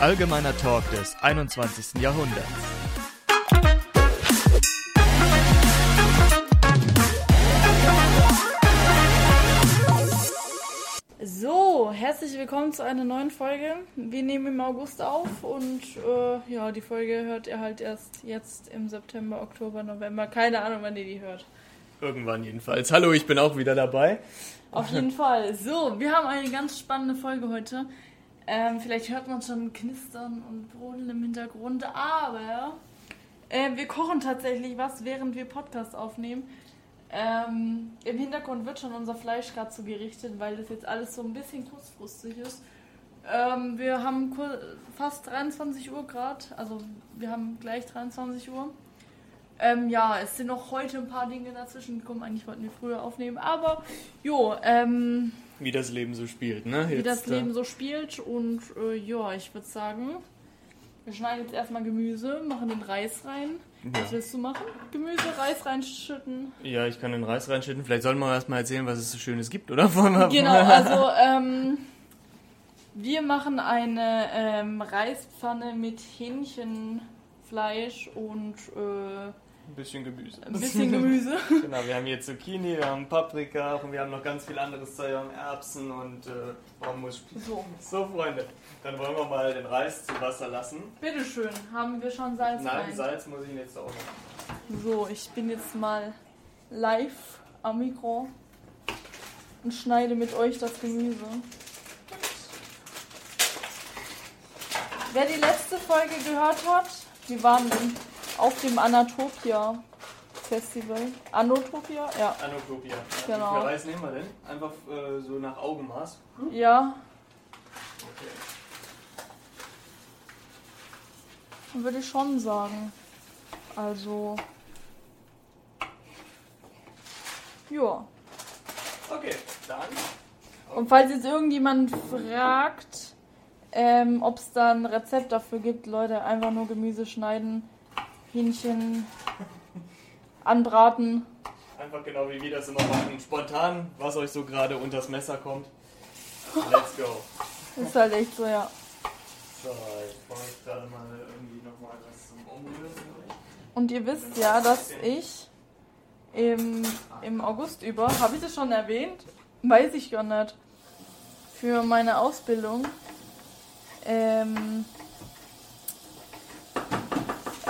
Allgemeiner Talk des 21. Jahrhunderts. So, herzlich willkommen zu einer neuen Folge. Wir nehmen im August auf und äh, ja, die Folge hört ihr halt erst jetzt im September, Oktober, November. Keine Ahnung, wann ihr die hört. Irgendwann jedenfalls. Hallo, ich bin auch wieder dabei. Auf jeden Fall. So, wir haben eine ganz spannende Folge heute. Ähm, vielleicht hört man schon Knistern und Brodeln im Hintergrund, aber äh, wir kochen tatsächlich was, während wir Podcast aufnehmen. Ähm, Im Hintergrund wird schon unser Fleisch gerade zugerichtet, weil das jetzt alles so ein bisschen kurzfristig ist. Ähm, wir haben fast 23 Uhr gerade, also wir haben gleich 23 Uhr. Ähm, ja, es sind noch heute ein paar Dinge dazwischen gekommen. Eigentlich wollten wir früher aufnehmen, aber jo, ähm, Wie das Leben so spielt, ne? wie das Jetzt, äh, Leben so spielt. Und äh, ja, ich würde sagen, wir schneiden jetzt erstmal Gemüse, machen den Reis rein. Was Ja. willst du machen? Gemüse, Reis reinschütten. ja, ich kann den Reis reinschütten. Vielleicht sollen wir erstmal erzählen, was es so Schönes gibt, oder? Wollen wir Genau, also ähm, wir machen eine ähm, Reispfanne mit Hähnchenfleisch und äh, ein bisschen Gemüse. ein bisschen Gemüse. Genau, wir haben hier Zucchini, wir haben Paprika und wir haben noch ganz viel anderes Zeug, wir haben Erbsen und äh, Hummus. So, So, Freunde, dann wollen wir mal den Reis zu Wasser lassen. bitteschön, haben wir schon Salz Nein, rein. Salz muss ich jetzt auch noch. So, ich bin jetzt mal live am Mikro und schneide mit euch das Gemüse. Wer die letzte Folge gehört hat, wir waren auf dem Anatopia Festival. Anotopia? Ja. Anotopia. Ja. Genau. Wie viel Reis nehmen wir denn? Einfach äh, so nach Augenmaß. Ja, Okay. würde ich schon sagen. Also. Ja. Okay, dann. Und falls jetzt irgendjemand fragt, ähm, ob es da ein Rezept dafür gibt, Leute, einfach nur Gemüse schneiden, Hähnchen anbraten. Einfach genau wie wir das immer machen. Spontan, was euch so gerade unters Messer kommt. Let's go. Ist halt echt so, ja. So, ich brauche jetzt gerade mal irgendwie nochmal was zum Umrühren. Und ihr wisst ja, dass ich im, im August über, habe ich das schon erwähnt? Weiß ich gar nicht. Für meine Ausbildung ähm,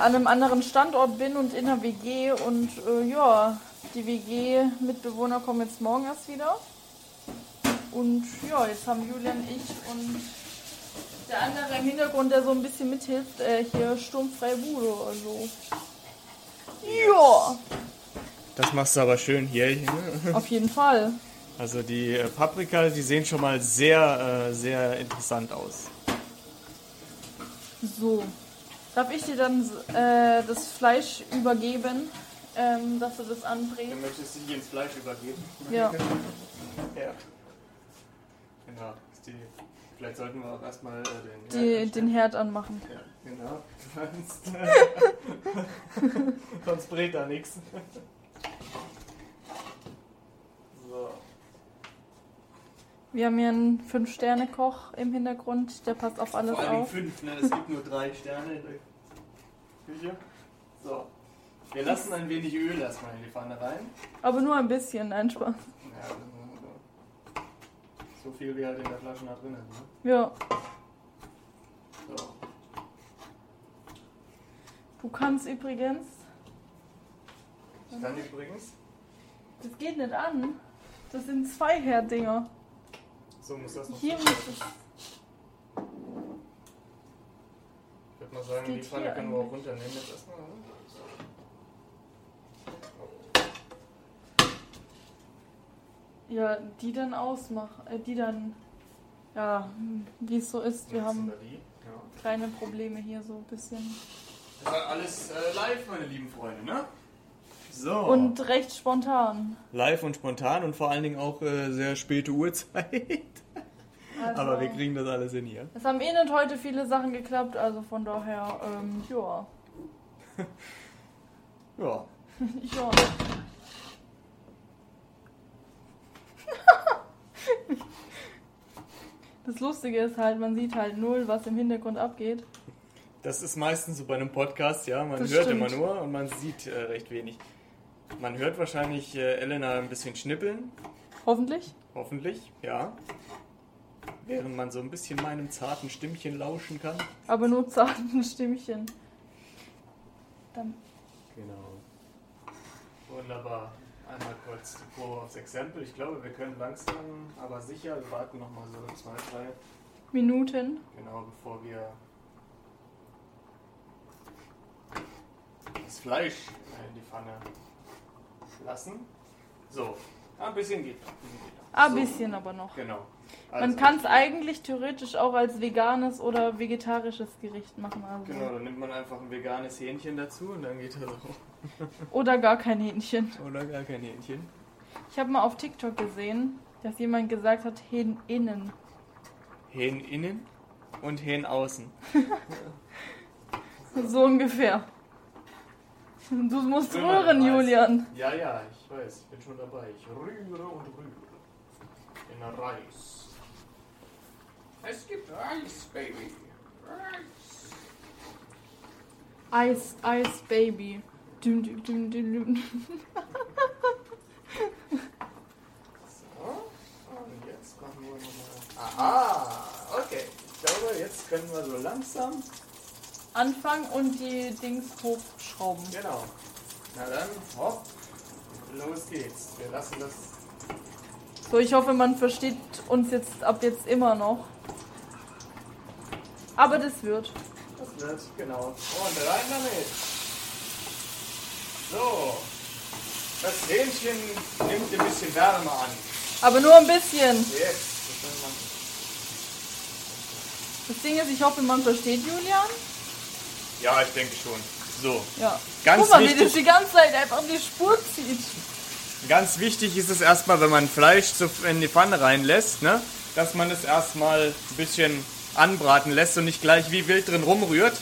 an einem anderen Standort bin und in einer WG und äh, ja, die WG-Mitbewohner kommen jetzt morgen erst wieder. Und ja, jetzt haben Julian, ich und der andere im Hintergrund, der so ein bisschen mithilft, äh, hier sturmfreie Bude. Also. Ja, Das machst du aber schön hier. auf jeden Fall. Also die äh, Paprika, die sehen schon mal sehr, äh, sehr interessant aus. So. Darf ich dir dann äh, das Fleisch übergeben, ähm, dass du das Du anbringst? möchtest dich ins Fleisch übergeben? Ja. Ja. Genau. Die, vielleicht sollten wir auch erstmal äh, den, Die, Herd den Herd anmachen. Ja, genau. Sonst, sonst brät da nichts. So. Wir haben hier einen Fünf-Sterne-Koch im Hintergrund, der passt auf alles Vor allem auf. fünf, ne? Es gibt nur drei Sterne in der Küche. So. Wir lassen ein wenig Öl erstmal in die Pfanne rein. Aber nur ein bisschen, nein, Spaß. Ja, so. viel wie halt in der Flasche da drin ist. Ne? Ja, So. du kannst übrigens. Dann übrigens. Das geht nicht an. Das sind zwei Herddinger. So muss das noch Hier sein. muss es. Ich würde mal sagen, Steht die Pfanne können wir auch runternehmen jetzt erstmal. ne? Ja, die dann ausmachen. Äh, die dann. Ja, wie es so ist. Wir haben. Ja. kleine Probleme hier so ein bisschen. Das war alles äh, live, meine lieben Freunde, ne? So. Und recht spontan. live und spontan und vor allen Dingen auch äh, sehr späte Uhrzeit. Also, Aber wir kriegen das alles hin hier. Es haben eh nicht heute viele Sachen geklappt, also von daher, ähm, ja. Ja. ja. Das Lustige ist halt, man sieht halt null, was im Hintergrund abgeht. Das ist meistens so bei einem Podcast, ja. Man Das hört stimmt. immer nur und man sieht äh, recht wenig. Man hört wahrscheinlich äh, Elena ein bisschen schnippeln, Hoffentlich. hoffentlich, ja. Während man so ein bisschen meinem zarten Stimmchen lauschen kann. Aber nur zarten Stimmchen. Dann Genau. Wunderbar. Einmal kurz die Probe aufs Exempel. Ich glaube, wir können langsam, aber sicher, wir warten nochmal so zwei, drei, Minuten. genau bevor wir das Fleisch in die Pfanne lassen. So, ein bisschen geht noch. Ein bisschen, geht noch. Ein so, bisschen aber noch. Genau. Man Also, kann es eigentlich theoretisch auch als veganes oder vegetarisches Gericht machen. Also. Genau, dann nimmt man einfach ein veganes Hähnchen dazu und dann geht das auch. Oder gar kein Hähnchen. Oder gar kein Hähnchen. Ich habe mal auf TikTok gesehen, dass jemand gesagt hat, Hähn innen. Hähn innen und Hähn außen. So ungefähr. Du musst rühren. Julian. Ja, ja, ich weiß, ich bin schon dabei. Ich rühre und rühre. In Reis. Es gibt Reis, Baby. Reis. Ice, Ice Baby. Düm, düm, düm, düm, düm. So. Und jetzt machen wir nochmal. Aha, okay. Ich glaube, jetzt können wir so langsam. Anfangen und die Dings hochschrauben. Genau. Na dann, hopp. Los geht's. Wir lassen das. So, ich hoffe, man versteht uns jetzt ab jetzt immer noch. Aber das wird. Das wird, genau. Und rein damit. So. Das Hähnchen nimmt ein bisschen Wärme an. Aber nur ein bisschen. Jetzt. Das Ding ist, ich hoffe, man versteht Julian. Ja, ich denke schon. So. Ja. Ganz Guck mal, wie wichtig. das die ganze Zeit einfach die Spur zieht. Ganz wichtig ist es erstmal, wenn man Fleisch in die Pfanne reinlässt, ne, dass man es erstmal ein bisschen anbraten lässt und nicht gleich wie wild drin rumrührt.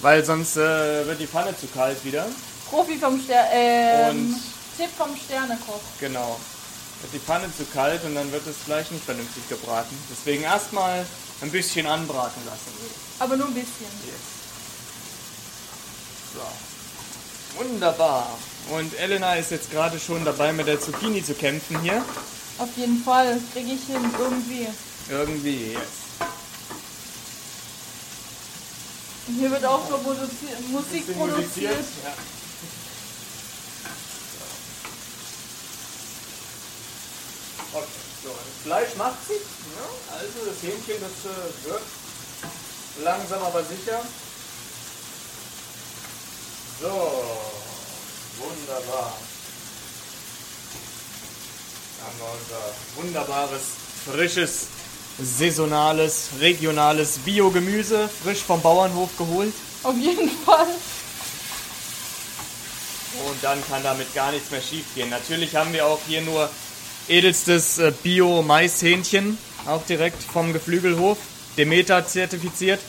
Weil sonst äh, wird die Pfanne zu kalt wieder. Profi vom Stern. Und- Tipp vom Sternekoch. Genau. Wird die Pfanne zu kalt und dann wird das Fleisch nicht vernünftig gebraten. Deswegen erstmal ein bisschen anbraten lassen. Aber nur ein bisschen. So. Wunderbar. Und Elena ist jetzt gerade schon dabei, mit der Zucchini zu kämpfen hier. Auf jeden Fall. Kriege ich hin, irgendwie. Irgendwie. Und hier wird auch so Musik Bisschen produziert. Ja. Okay, so, das Fleisch macht sich. Ja, also das Hähnchen, das äh, wird langsam aber sicher. So, wunderbar. Dann haben wir unser wunderbares, frisches, saisonales, regionales Biogemüse, frisch vom Bauernhof geholt. Auf jeden Fall. Und dann kann damit gar nichts mehr schief gehen. Natürlich haben wir auch hier nur edelstes äh, Bio-Maishähnchen, auch direkt vom Geflügelhof, Demeter zertifiziert,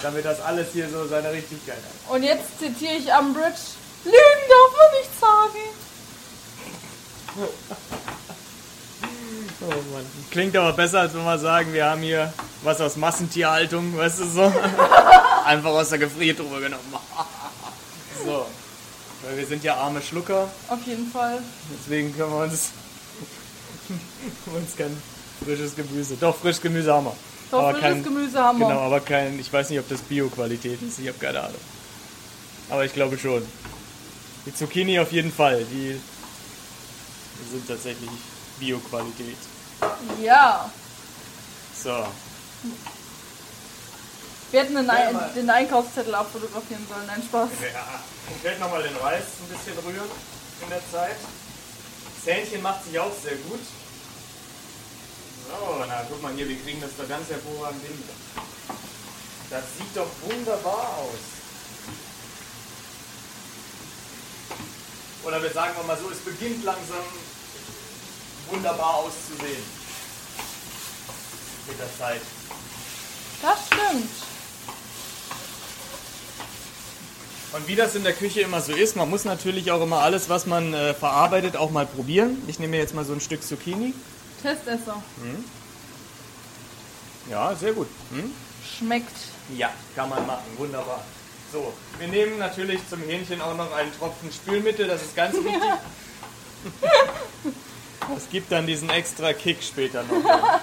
damit das alles hier so seine Richtigkeit hat. Und jetzt zitiere ich Umbridge. Lügen darf man nicht sagen. Oh Mann. Klingt aber besser, als wenn wir sagen, wir haben hier was aus Massentierhaltung, weißt du so? Einfach aus der Gefriertruhe genommen. so. Weil wir sind ja arme Schlucker, Auf jeden Fall. deswegen können wir uns, uns kein frisches Gemüse. Doch, frisches Gemüse haben wir. Doch, Aber frisches kein- Gemüse haben wir. Genau, aber kein, ich weiß nicht, ob das Bio-Qualität ist, ich habe keine Ahnung. Aber ich glaube schon. Die Zucchini auf jeden Fall, die sind tatsächlich Bio-Qualität. Ja. So, Wir hätten den, Ja, Ein mal. den Einkaufszettel abfotografieren sollen. Nein, Spaß. ja. Ich werde nochmal den Reis ein bisschen rühren in der Zeit. Das Hähnchen macht sich auch sehr gut. So, na guck mal hier, wir kriegen das da ganz hervorragend hin. Das sieht doch wunderbar aus. Oder wir sagen wir mal so, es beginnt langsam wunderbar auszusehen. Mit der Zeit. Das stimmt. Und wie das in der Küche immer so ist, man muss natürlich auch immer alles, was man äh, verarbeitet, auch mal probieren. Ich nehme mir jetzt mal so ein Stück Zucchini. Testesser. Ja, sehr gut. Hm? Schmeckt. Ja, kann man machen. Wunderbar. So, wir nehmen natürlich zum Hähnchen auch noch einen Tropfen Spülmittel, das ist ganz wichtig. Das gibt dann diesen extra Kick später noch.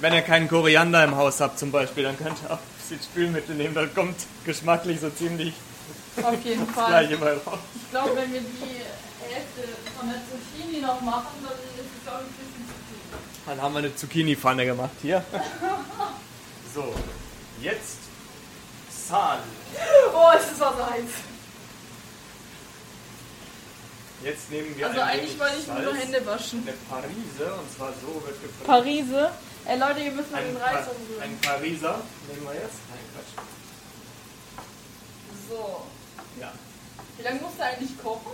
Wenn ihr keinen Koriander im Haus habt zum Beispiel, dann könnt ihr auch ein bisschen Spülmittel nehmen, dann kommt geschmacklich so ziemlich Auf jeden das Fall. gleiche mal raus. Ich glaube, wenn wir die Hälfte von der Zucchini noch machen, dann ist es, glaube ich, ein bisschen zu viel. Dann haben wir eine Zucchini-Pfanne gemacht hier. So, jetzt Sal. Oh, es ist Wasser heiß. Jetzt nehmen wir Also eigentlich wollte ich nur Salz, Hände waschen. Eine Parise, und zwar so wird gefüllt. Parise. Ey Leute, ihr müsst mal den pa Reis umrühren. ein Pariser nehmen wir jetzt. Nein, Quatsch. So. Ja. Wie lange musst du eigentlich kochen?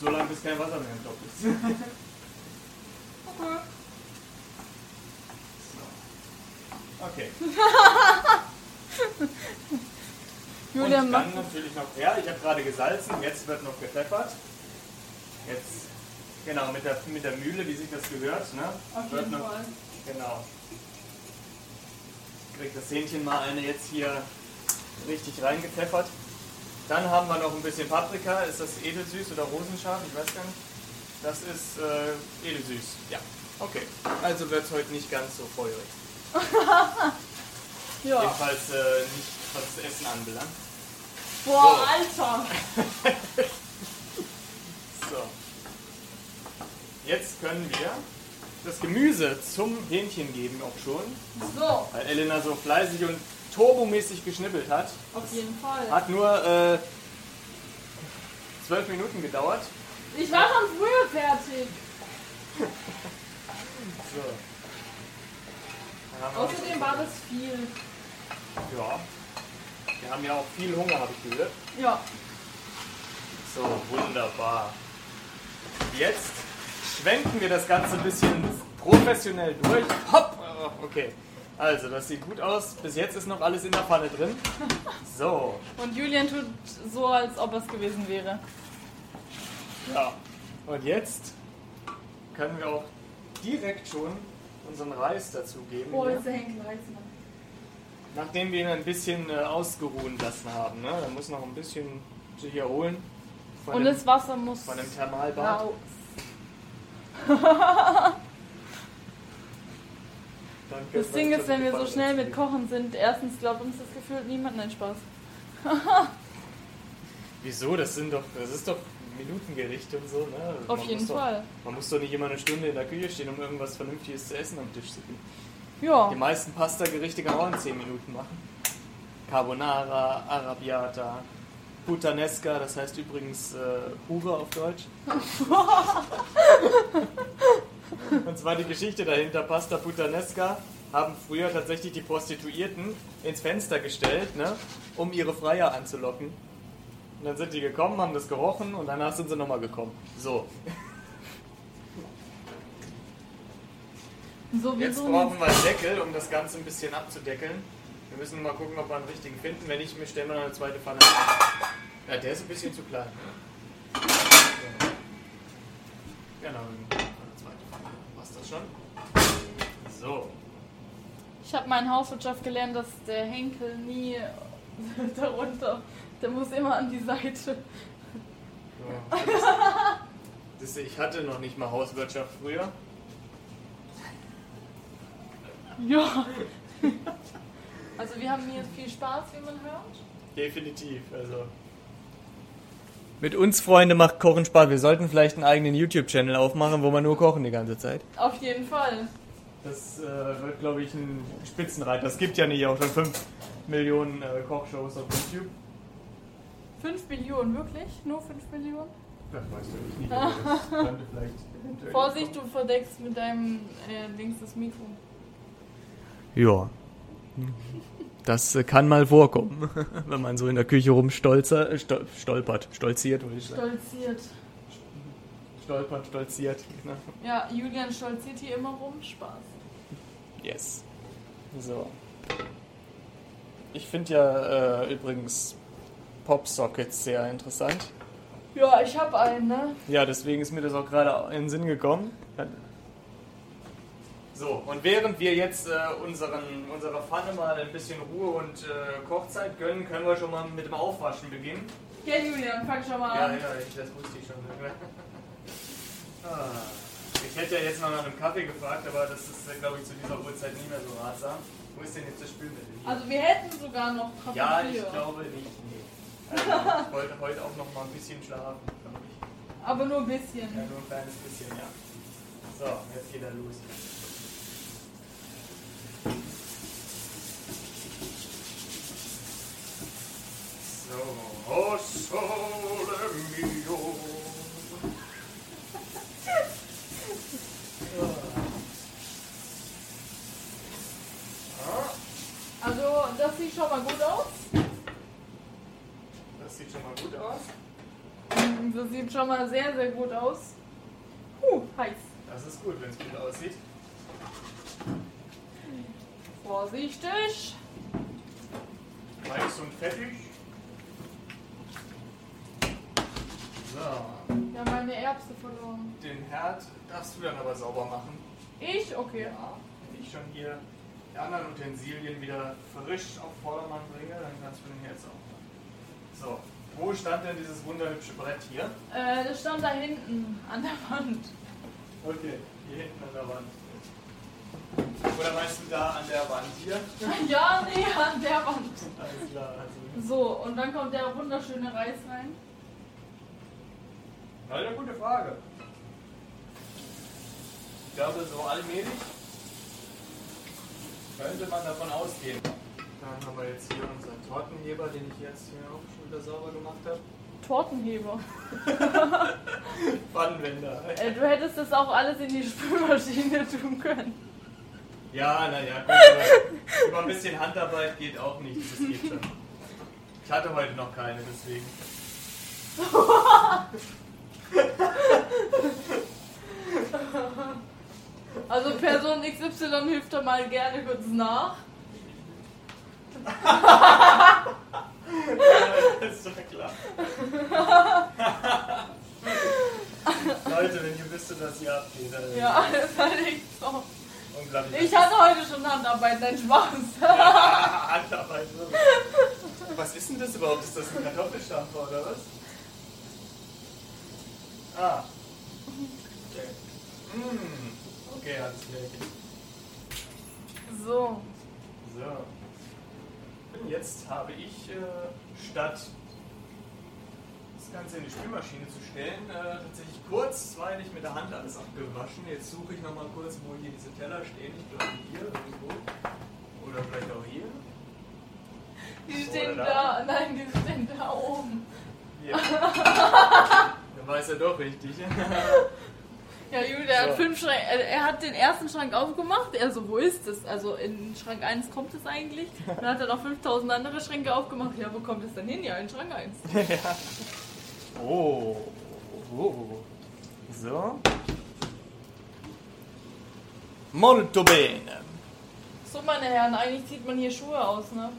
So lange bis kein Wasser mehr im Topf ist. Okay. So. Okay. Julian und macht. dann natürlich noch, ja, ich habe gerade gesalzen, jetzt wird noch gepfeffert. Jetzt, genau, mit der, mit der Mühle, wie sich das gehört, ne? Auf wird jeden noch, Fall. Genau. Kriegt das Hähnchen mal eine jetzt hier richtig reingepfeffert. Dann haben wir noch ein bisschen Paprika. Ist das edelsüß oder rosenscharf? Ich weiß gar nicht. Das ist äh, edelsüß. Ja. Okay. Also wird es heute nicht ganz so feurig. Ja. Jedenfalls äh, nicht, was das Essen anbelangt. Boah, So. Alter. So. Jetzt können wir das Gemüse zum Hähnchen geben auch schon. So, Weil Elena so fleißig und turbomäßig geschnippelt hat. auf jeden Fall. Hat nur äh, zwölf Minuten gedauert. Ich war schon früher fertig. So. Außerdem war das viel. Ja. Wir haben ja auch viel Hunger, habe ich gehört. Ja. So, wunderbar. Jetzt schwenken wir das Ganze ein bisschen professionell durch. Hopp! Oh, Okay. Also, das sieht gut aus. Bis jetzt ist noch alles in der Pfanne drin. So, Und Julian tut so, als ob es gewesen wäre. ja. Und jetzt können wir auch direkt schon unseren Reis dazugeben. Oh, der Henkel Reis, Mann. Nachdem wir ihn ein bisschen äh, ausgeruhen lassen haben. Ne? Er muss noch ein bisschen sich erholen. Von Und dem, das Wasser muss von dem Thermalbad. Das Ding ist, wenn wir so schnell mit. Kochen sind, erstens glaubt uns das Gefühl niemand, nein, Spaß. Wieso? Das sind doch, das ist doch Minutengericht und so, ne? Auf Man jeden muss doch, Fall. Man muss doch nicht immer eine Stunde in der Küche stehen, um irgendwas Vernünftiges zu essen am Tisch zu finden. Ja. Die meisten Pasta-Gerichte kann man auch in 10 Minuten machen. Carbonara, Arrabbiata, Puttanesca, das heißt übrigens äh, Hure auf Deutsch. Und zwar die Geschichte dahinter, Pasta Puttanesca haben früher tatsächlich die Prostituierten ins Fenster gestellt, ne, um ihre Freier anzulocken. Und dann sind die gekommen, haben das gerochen und danach sind sie nochmal gekommen. So, So wie jetzt brauchen wir einen Deckel, um das Ganze ein bisschen abzudeckeln. Wir müssen mal gucken, ob wir einen richtigen finden. Wenn nicht, stellen wir noch eine zweite Pfanne. Ja, der ist ein bisschen zu klein. So. Genau, eine zweite Pfanne. Passt das schon? So. Ich habe meine Hauswirtschaft gelernt, dass der Henkel nie darunter, der muss immer an die Seite. so. Das, das, ich hatte noch nicht mal Hauswirtschaft früher. Ja. Also wir haben hier viel Spaß, wie man hört. Definitiv, also. Mit uns, Freunde, macht Kochen Spaß. Wir sollten vielleicht einen eigenen YouTube-Channel aufmachen, wo wir nur kochen die ganze Zeit. Auf jeden Fall. Das äh, wird, glaube ich, ein Spitzenreiter. Es gibt ja nicht auch schon 5 Millionen äh, Kochshows auf YouTube. 5 Millionen, wirklich? Nur 5 Millionen? Das weißt du nicht, das könnte vielleicht Vorsicht, du verdeckst mit deinem äh, links das Mikro. Ja. Das äh, kann mal vorkommen, wenn man so in der Küche rumstolzer, stol stolpert, stolziert, würde ich sagen. Stolziert. Stolpert, stolziert. Genau. Ja, Julian stolziert hier immer rum. Spaß. Yes. So. Ich finde ja äh, übrigens Popsockets sehr interessant. Ja, ich hab einen, ne? Ja, deswegen ist mir das auch gerade in den Sinn gekommen. So, und während wir jetzt äh, unseren, unserer Pfanne mal ein bisschen Ruhe und äh, Kochzeit gönnen, können wir schon mal mit dem Aufwaschen beginnen. Ja, Julian, fang schon mal Ja, an. ja, ich, das wusste ich schon. ah, ich hätte ja jetzt mal nach einem Kaffee gefragt, aber das ist, äh, glaube ich, zu dieser Uhrzeit nicht mehr so ratsam. Wo ist denn jetzt das Spülmittel? Also wir hätten sogar noch Kaffee. ja, ich glaube nicht. Nee. Also, ich wollte heute auch noch mal ein bisschen schlafen, glaube ich. Aber nur ein bisschen. Ja, nur ein kleines bisschen, ja. So, jetzt geht er los. Oh sole mio. Also das sieht schon mal gut aus. das sieht schon mal gut aus. Mm, Das sieht schon mal sehr, sehr gut aus. Huh, heiß. Das ist gut, wenn es gut aussieht. Vorsichtig. Heiß und fettig. So, Wir haben meine Erbse verloren. den Herd darfst du dann aber sauber machen. Ich? Okay. Ja, wenn ich schon hier die anderen Utensilien wieder frisch auf Vordermann bringe, dann kannst du den Herd sauber machen. So, wo stand denn dieses wunderhübsche Brett hier? Äh, das stand da hinten an der Wand. Okay, hier hinten an der Wand. Oder meinst du da an der Wand hier? Ja, nee, an der Wand. Alles klar, also. So, und dann kommt der wunderschöne Reis rein. Eine gute Frage. Ich glaube, so allmählich könnte man davon ausgehen. Dann haben wir jetzt hier unseren Tortenheber, den ich jetzt hier auch schon wieder sauber gemacht habe. Tortenheber. Pfannenwender. Äh, du hättest das auch alles in die Spülmaschine tun können. Ja, naja, gut, aber über ein bisschen Handarbeit geht auch nichts, das geht schon. Ich hatte heute noch keine, deswegen. Also Person XY hilft da mal gerne kurz nach. das ist doch klar. Leute, wenn ihr wüsstet, was hier abgeht. Also Ja, das ist halt echt so. Unglaublich. Ich hatte heute schon Handarbeit, dein Spaß. Ja, Handarbeit. Was ist denn das überhaupt? Ist das ein Kartoffelstampfer oder was? Ah. Okay. Mm. Okay, alles klar. So. So. Jetzt habe ich äh, statt das Ganze in die Spülmaschine zu stellen, äh, tatsächlich kurzweilig mit der Hand alles abgewaschen. Jetzt suche ich nochmal kurz, wo hier diese Teller stehen. Ich glaube hier irgendwo. Oder vielleicht auch hier. Die stehen oder da. Nein, die stehen da oben. Hier. Dann weiß er doch richtig. Ja, der hat So. fünf Schränke. Er, er hat den ersten Schrank aufgemacht. Er so, wo ist es? Also in Schrank 1 kommt es eigentlich. Dann hat er noch 5000 andere Schränke aufgemacht. Ja, wo kommt es denn hin? Ja, in Schrank 1. Oh. oh. So. Molto bene. So, meine Herren, eigentlich zieht man hier Schuhe aus, ne?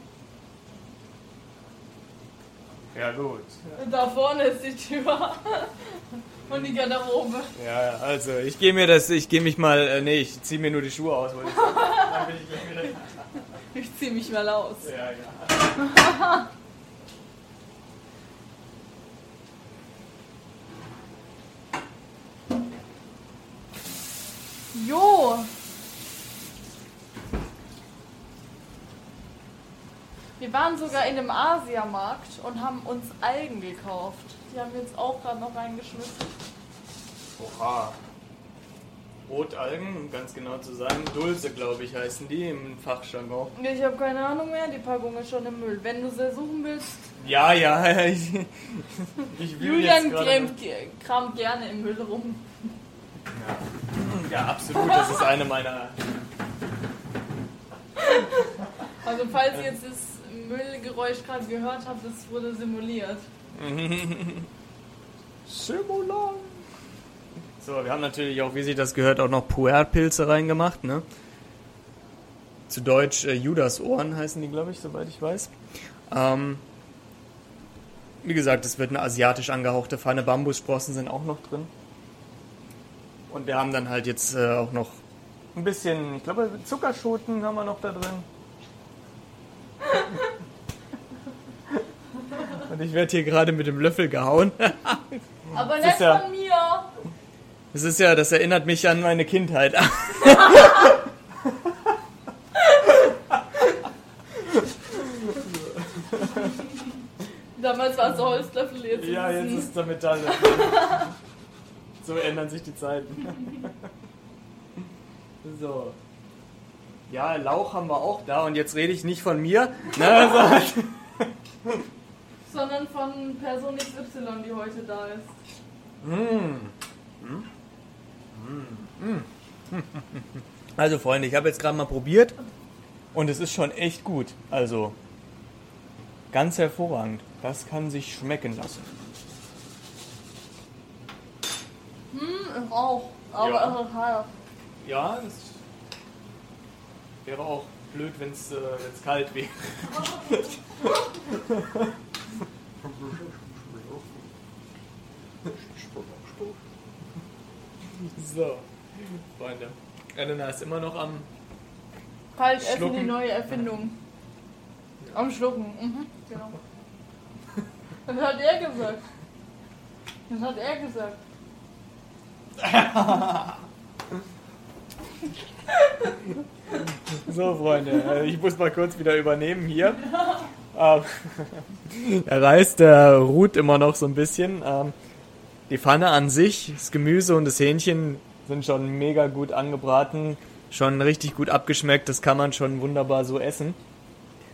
Ja gut. Da vorne ist die Tür. Und die Garderobe. Ja, also ich gehe mir das, ich gehe mich mal, äh, nee, ich ziehe mir nur die Schuhe aus, wollte ich. Dann bin ich gleich wieder. Ich zieh mich mal aus. Ja, ja. Jo! Wir waren sogar in einem Asiamarkt und haben uns Algen gekauft. Die haben wir jetzt auch gerade noch reingeschmissen. Oha. Rotalgen, um ganz genau zu sagen. Dulce, glaube ich, heißen die im Fachjargon. Ich habe keine Ahnung mehr, die Packung ist schon im Müll. Wenn du sie suchen willst, Ja, ja, ich, ich will Julian jetzt kramt, kramt gerne im Müll rum. Ja. ja, absolut, das ist eine meiner... Also falls ihr jetzt das Müllgeräusch gerade gehört habt, das wurde simuliert. Simulan. So, wir haben natürlich auch, wie sich das gehört, auch noch Puerpilze reingemacht, ne? Zu Deutsch äh, Judasohren heißen die, glaube ich, soweit ich weiß. Ähm, wie gesagt, es wird eine asiatisch angehauchte Pfanne. Bambussprossen sind auch noch drin. Und wir haben dann halt jetzt äh, auch noch ein bisschen, ich glaube, Zuckerschoten haben wir noch da drin. Und ich werde hier gerade mit dem Löffel gehauen. Aber Das nicht ist ja- von mir. Das ist ja, das erinnert mich an meine Kindheit. Damals war es so Holzlöffel, jetzt Ja, ist jetzt es ist der Metall. so ändern sich die Zeiten. so. Ja, Lauch haben wir auch da und jetzt rede ich nicht von mir. Ne, also, sondern von Person XY, die heute da ist. also Freunde, ich habe jetzt gerade mal probiert und es ist schon echt gut. Also ganz hervorragend. Das kann sich schmecken lassen. Hm, ich auch. Aber Ja. es ist hart. Ja, das wäre auch blöd, wenn es äh, wenn's kalt wäre. so, Freunde. Elena ist immer noch am. Kalt essen, Schlucken. die neue Erfindung. Am Schlucken. Mhm, genau. Das hat er gesagt. Das hat er gesagt. So, Freunde, äh, ich muss mal kurz wieder übernehmen hier. Ähm, Der Reis, der ruht immer noch so ein bisschen. Ähm, Die Pfanne an sich, das Gemüse und das Hähnchen sind schon mega gut angebraten, schon richtig gut abgeschmeckt. Das kann man schon wunderbar so essen.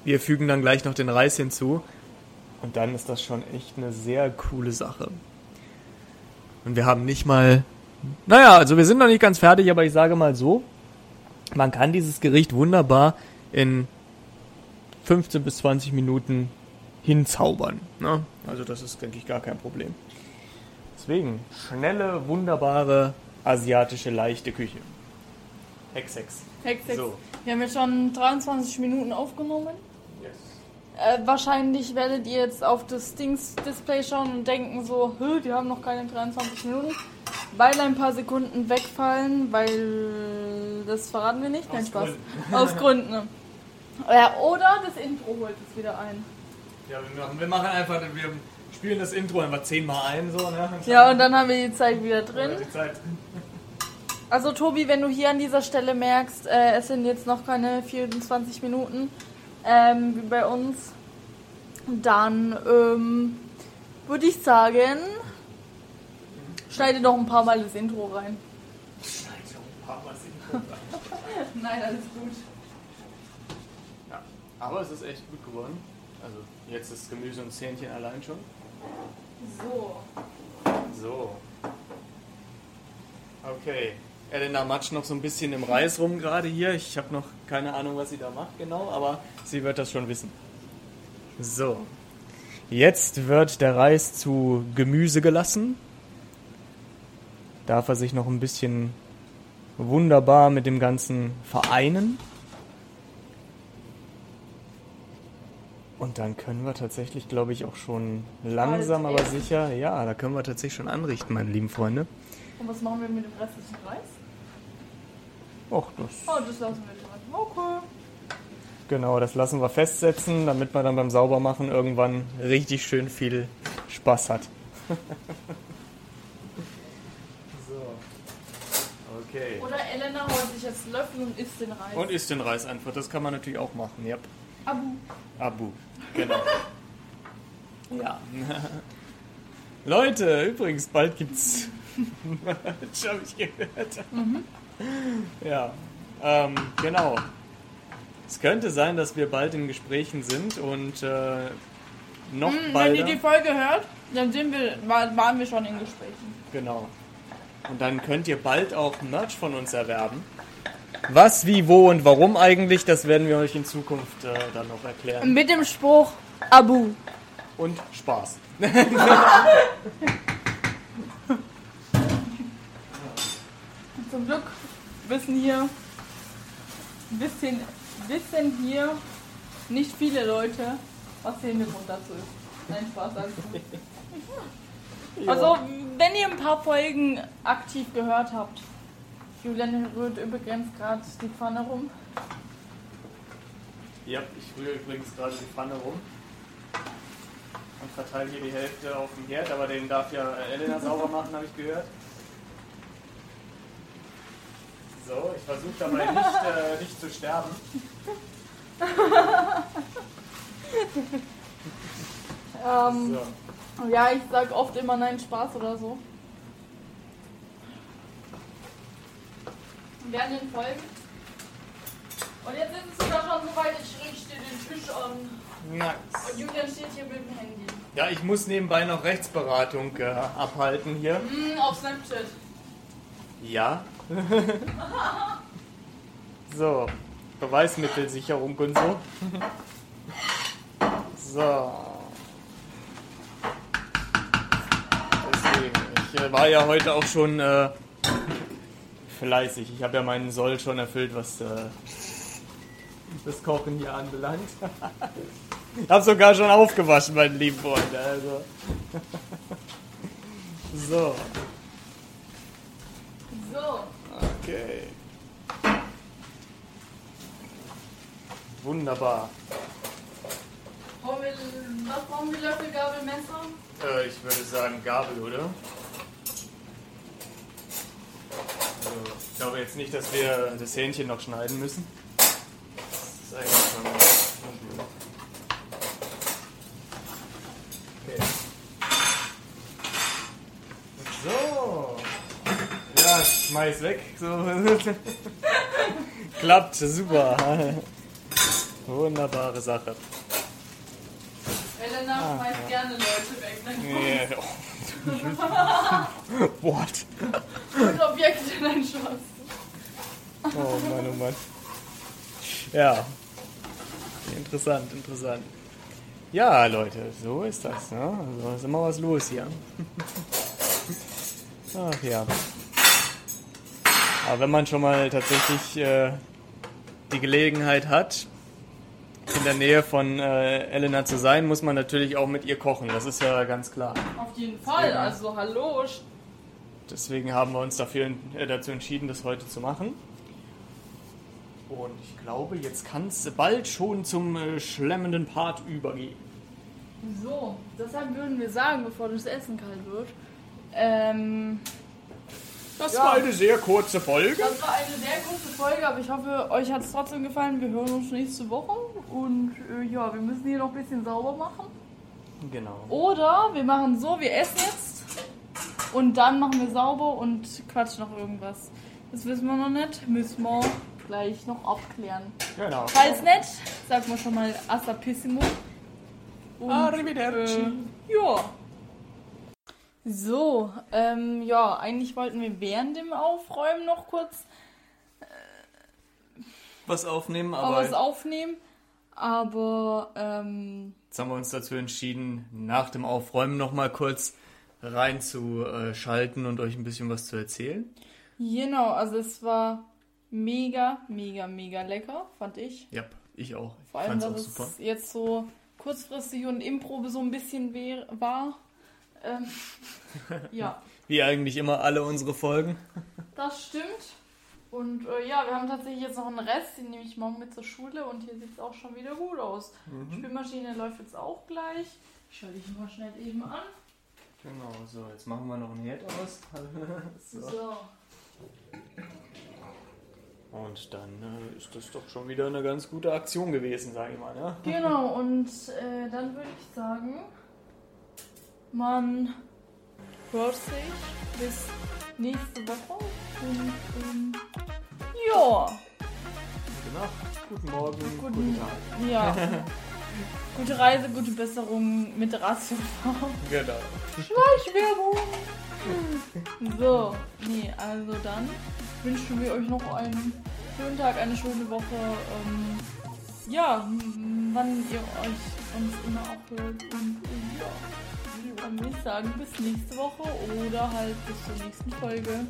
Wir fügen dann gleich noch den Reis hinzu. Und dann ist das schon echt eine sehr coole Sache. Und wir haben nicht mal. Naja, also wir sind noch nicht ganz fertig, aber ich sage mal so, man kann dieses Gericht wunderbar in 15 bis 20 Minuten hinzaubern. Ne? Also das ist, denke ich, gar kein Problem. Deswegen, schnelle, wunderbare, asiatische, leichte Küche. Hex, Hex. Hex, Hex. So. Wir haben jetzt schon 23 Minuten aufgenommen. Yes. Äh, wahrscheinlich werdet ihr jetzt auf das Dings-Display schauen und denken so, Hö, die haben noch keine 23 Minuten. Weil ein paar Sekunden wegfallen, weil das verraten wir nicht. Nein, Aus Spaß. Gründen. Aus Gründen. ne? Ja, oder das Intro holt es wieder ein. Ja, wir machen, wir machen einfach, wir spielen das Intro einfach zehnmal ein, so, ne? Ja, und dann haben wir die Zeit wieder drin. Die Zeit. Also Tobi, wenn du hier an dieser Stelle merkst, äh, es sind jetzt noch keine 24 Minuten ähm, wie bei uns, dann ähm, würde ich sagen, schneide doch ein paar Mal das Intro rein. Schneid doch ein paar Mal das Intro rein. Nein, alles gut. Ja, aber es ist echt gut geworden. Also jetzt das Gemüse und das Hähnchen allein schon. So. So. Okay. Elena matscht noch so ein bisschen im Reis rum gerade hier. Ich habe noch keine Ahnung, was sie da macht genau, aber sie wird das schon wissen. So. Jetzt wird der Reis zu Gemüse gelassen. Darf er sich noch ein bisschen wunderbar mit dem Ganzen vereinen. Und dann können wir tatsächlich, glaube ich, auch schon langsam, aber sicher, ja, da können wir tatsächlich schon anrichten, meine lieben Freunde. Und was machen wir mit dem restlichen Reis? Och, das, Oh, das lassen wir dran. Okay. genau, das lassen wir festsetzen, damit man dann beim Saubermachen irgendwann richtig schön viel Spaß hat. so. Okay. Oder Elena holt sich jetzt Löffel und isst den Reis. Und isst den Reis einfach, das kann man natürlich auch machen, ja. Abu. Abu, genau. ja. Leute, übrigens, bald gibt's. das habe ich gehört. Ja, ähm, genau. Es könnte sein, dass wir bald in Gesprächen sind und äh, noch Hm, Wenn bald. ihr die Folge hört, dann sind wir, war- waren wir schon in Gesprächen. Genau. Und dann könnt ihr bald auch Merch von uns erwerben. Was, wie, wo und warum eigentlich, das werden wir euch in Zukunft äh, dann noch erklären. Mit dem Spruch Abu. Und Spaß. Zum Glück wissen hier, wissen, wissen hier nicht viele Leute, was der Hintergrund dazu ist. Nein, Spaß, alles gut. Also, wenn ihr ein paar Folgen aktiv gehört habt, Julian rührt übrigens gerade die Pfanne rum. Ja, ich rühre übrigens gerade die Pfanne rum. Und verteile hier die Hälfte auf dem Herd, aber den darf ja Elena sauber machen, habe ich gehört. So, ich versuche dabei nicht, äh, nicht zu sterben. Ähm, So. Ja, ich sag oft immer nein, Spaß oder so. Während den Folgen. Und jetzt ist es sogar schon soweit, ich richte den Tisch an. Nice. Und Julian steht hier mit dem Handy. Ja, ich muss nebenbei noch Rechtsberatung äh, abhalten hier. Hm, auf Snapchat. Ja. so, Beweismittelsicherung und so. so. Deswegen, ich äh, war ja heute auch schon äh, fleißig. Ich habe ja meinen Soll schon erfüllt, was äh, das Kochen hier anbelangt. ich habe sogar schon aufgewaschen, meine lieben Freunde. Also. so. So. Okay. Wunderbar. Brauchen wir, was brauchen wir Löffel, Gabel, Messer? Äh, ich würde sagen Gabel, oder? Also, ich glaube jetzt nicht, dass wir das Hähnchen noch schneiden müssen. Das ist eigentlich schon. Okay. So. Ja, schmeiß weg. So. Klappt, super. Wunderbare Sache. Elena Ah, schmeißt ja. gerne Leute weg. Ne? Yeah. What? Und Objekte in ein Schoss. Oh Mann, oh Mann. Ja. Interessant, interessant. Ja, Leute, so ist das. Ne? Also ist immer was los hier. Ach ja. Aber wenn man schon mal tatsächlich äh, die Gelegenheit hat, in der Nähe von äh, Elena zu sein, muss man natürlich auch mit ihr kochen. Das ist ja ganz klar. Auf jeden Fall. Also, hallo. Deswegen haben wir uns dafür, äh, dazu entschieden, das heute zu machen. Und ich glaube, jetzt kann es bald schon zum äh, schlemmenden Part übergehen. So, deshalb würden wir sagen, bevor das Essen kalt wird. Ähm, Das Ja. war eine sehr kurze Folge. das war eine sehr kurze Folge, aber ich hoffe, euch hat es trotzdem gefallen. Wir hören uns nächste Woche. Und äh, ja, wir müssen hier noch ein bisschen sauber machen. Genau. Oder wir machen so, wir essen jetzt. Und dann machen wir sauber und quatschen noch irgendwas. Das wissen wir noch nicht. Müssen wir gleich noch abklären. genau. Falls nicht, sagen wir schon mal Assapissimo. Und, Arrivederci. Äh, ja. So, ähm, ja, eigentlich wollten wir während dem Aufräumen noch kurz Was aufnehmen, aber was aufnehmen. Aber, ähm, jetzt haben wir uns dazu entschieden, nach dem Aufräumen nochmal kurz reinzuschalten und euch ein bisschen was zu erzählen. genau, also es war mega, mega, mega lecker, fand ich. Ja, ich auch. Ich Vor allem, dass super. es jetzt so kurzfristig und Impro so ein bisschen war. Ähm, ja, Wie eigentlich immer alle unsere Folgen. das stimmt. Und äh, ja, wir haben tatsächlich jetzt noch einen Rest, den nehme ich morgen mit zur Schule und hier sieht es auch schon wieder gut aus. Mhm. Die Spülmaschine läuft jetzt auch gleich. Ich schalte dich mal schnell eben an. Genau, so, jetzt machen wir noch einen Herd aus. so. Und dann äh, ist das doch schon wieder eine ganz gute Aktion gewesen, sage ich mal. Ne? Genau, und äh, dann würde ich sagen, man hört sich bis nächste Woche. Und ähm, ja, Gute Nacht, guten Morgen, Guten- guten Tag. ja. gute Reise, gute Besserung mit Ratiofarm. Genau. Schleichwerbung! So, nee, also dann wünschen wir euch noch einen schönen Tag, eine schöne Woche. Ähm, ja, wann ihr euch uns immer auch hört. Und ja, dann würde ich sagen, bis nächste Woche oder halt bis zur nächsten Folge.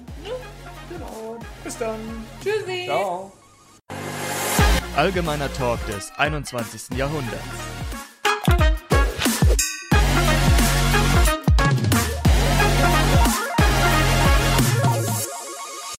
Genau. Bis dann. Tschüssi! Ciao. Allgemeiner Talk des 21. Jahrhunderts.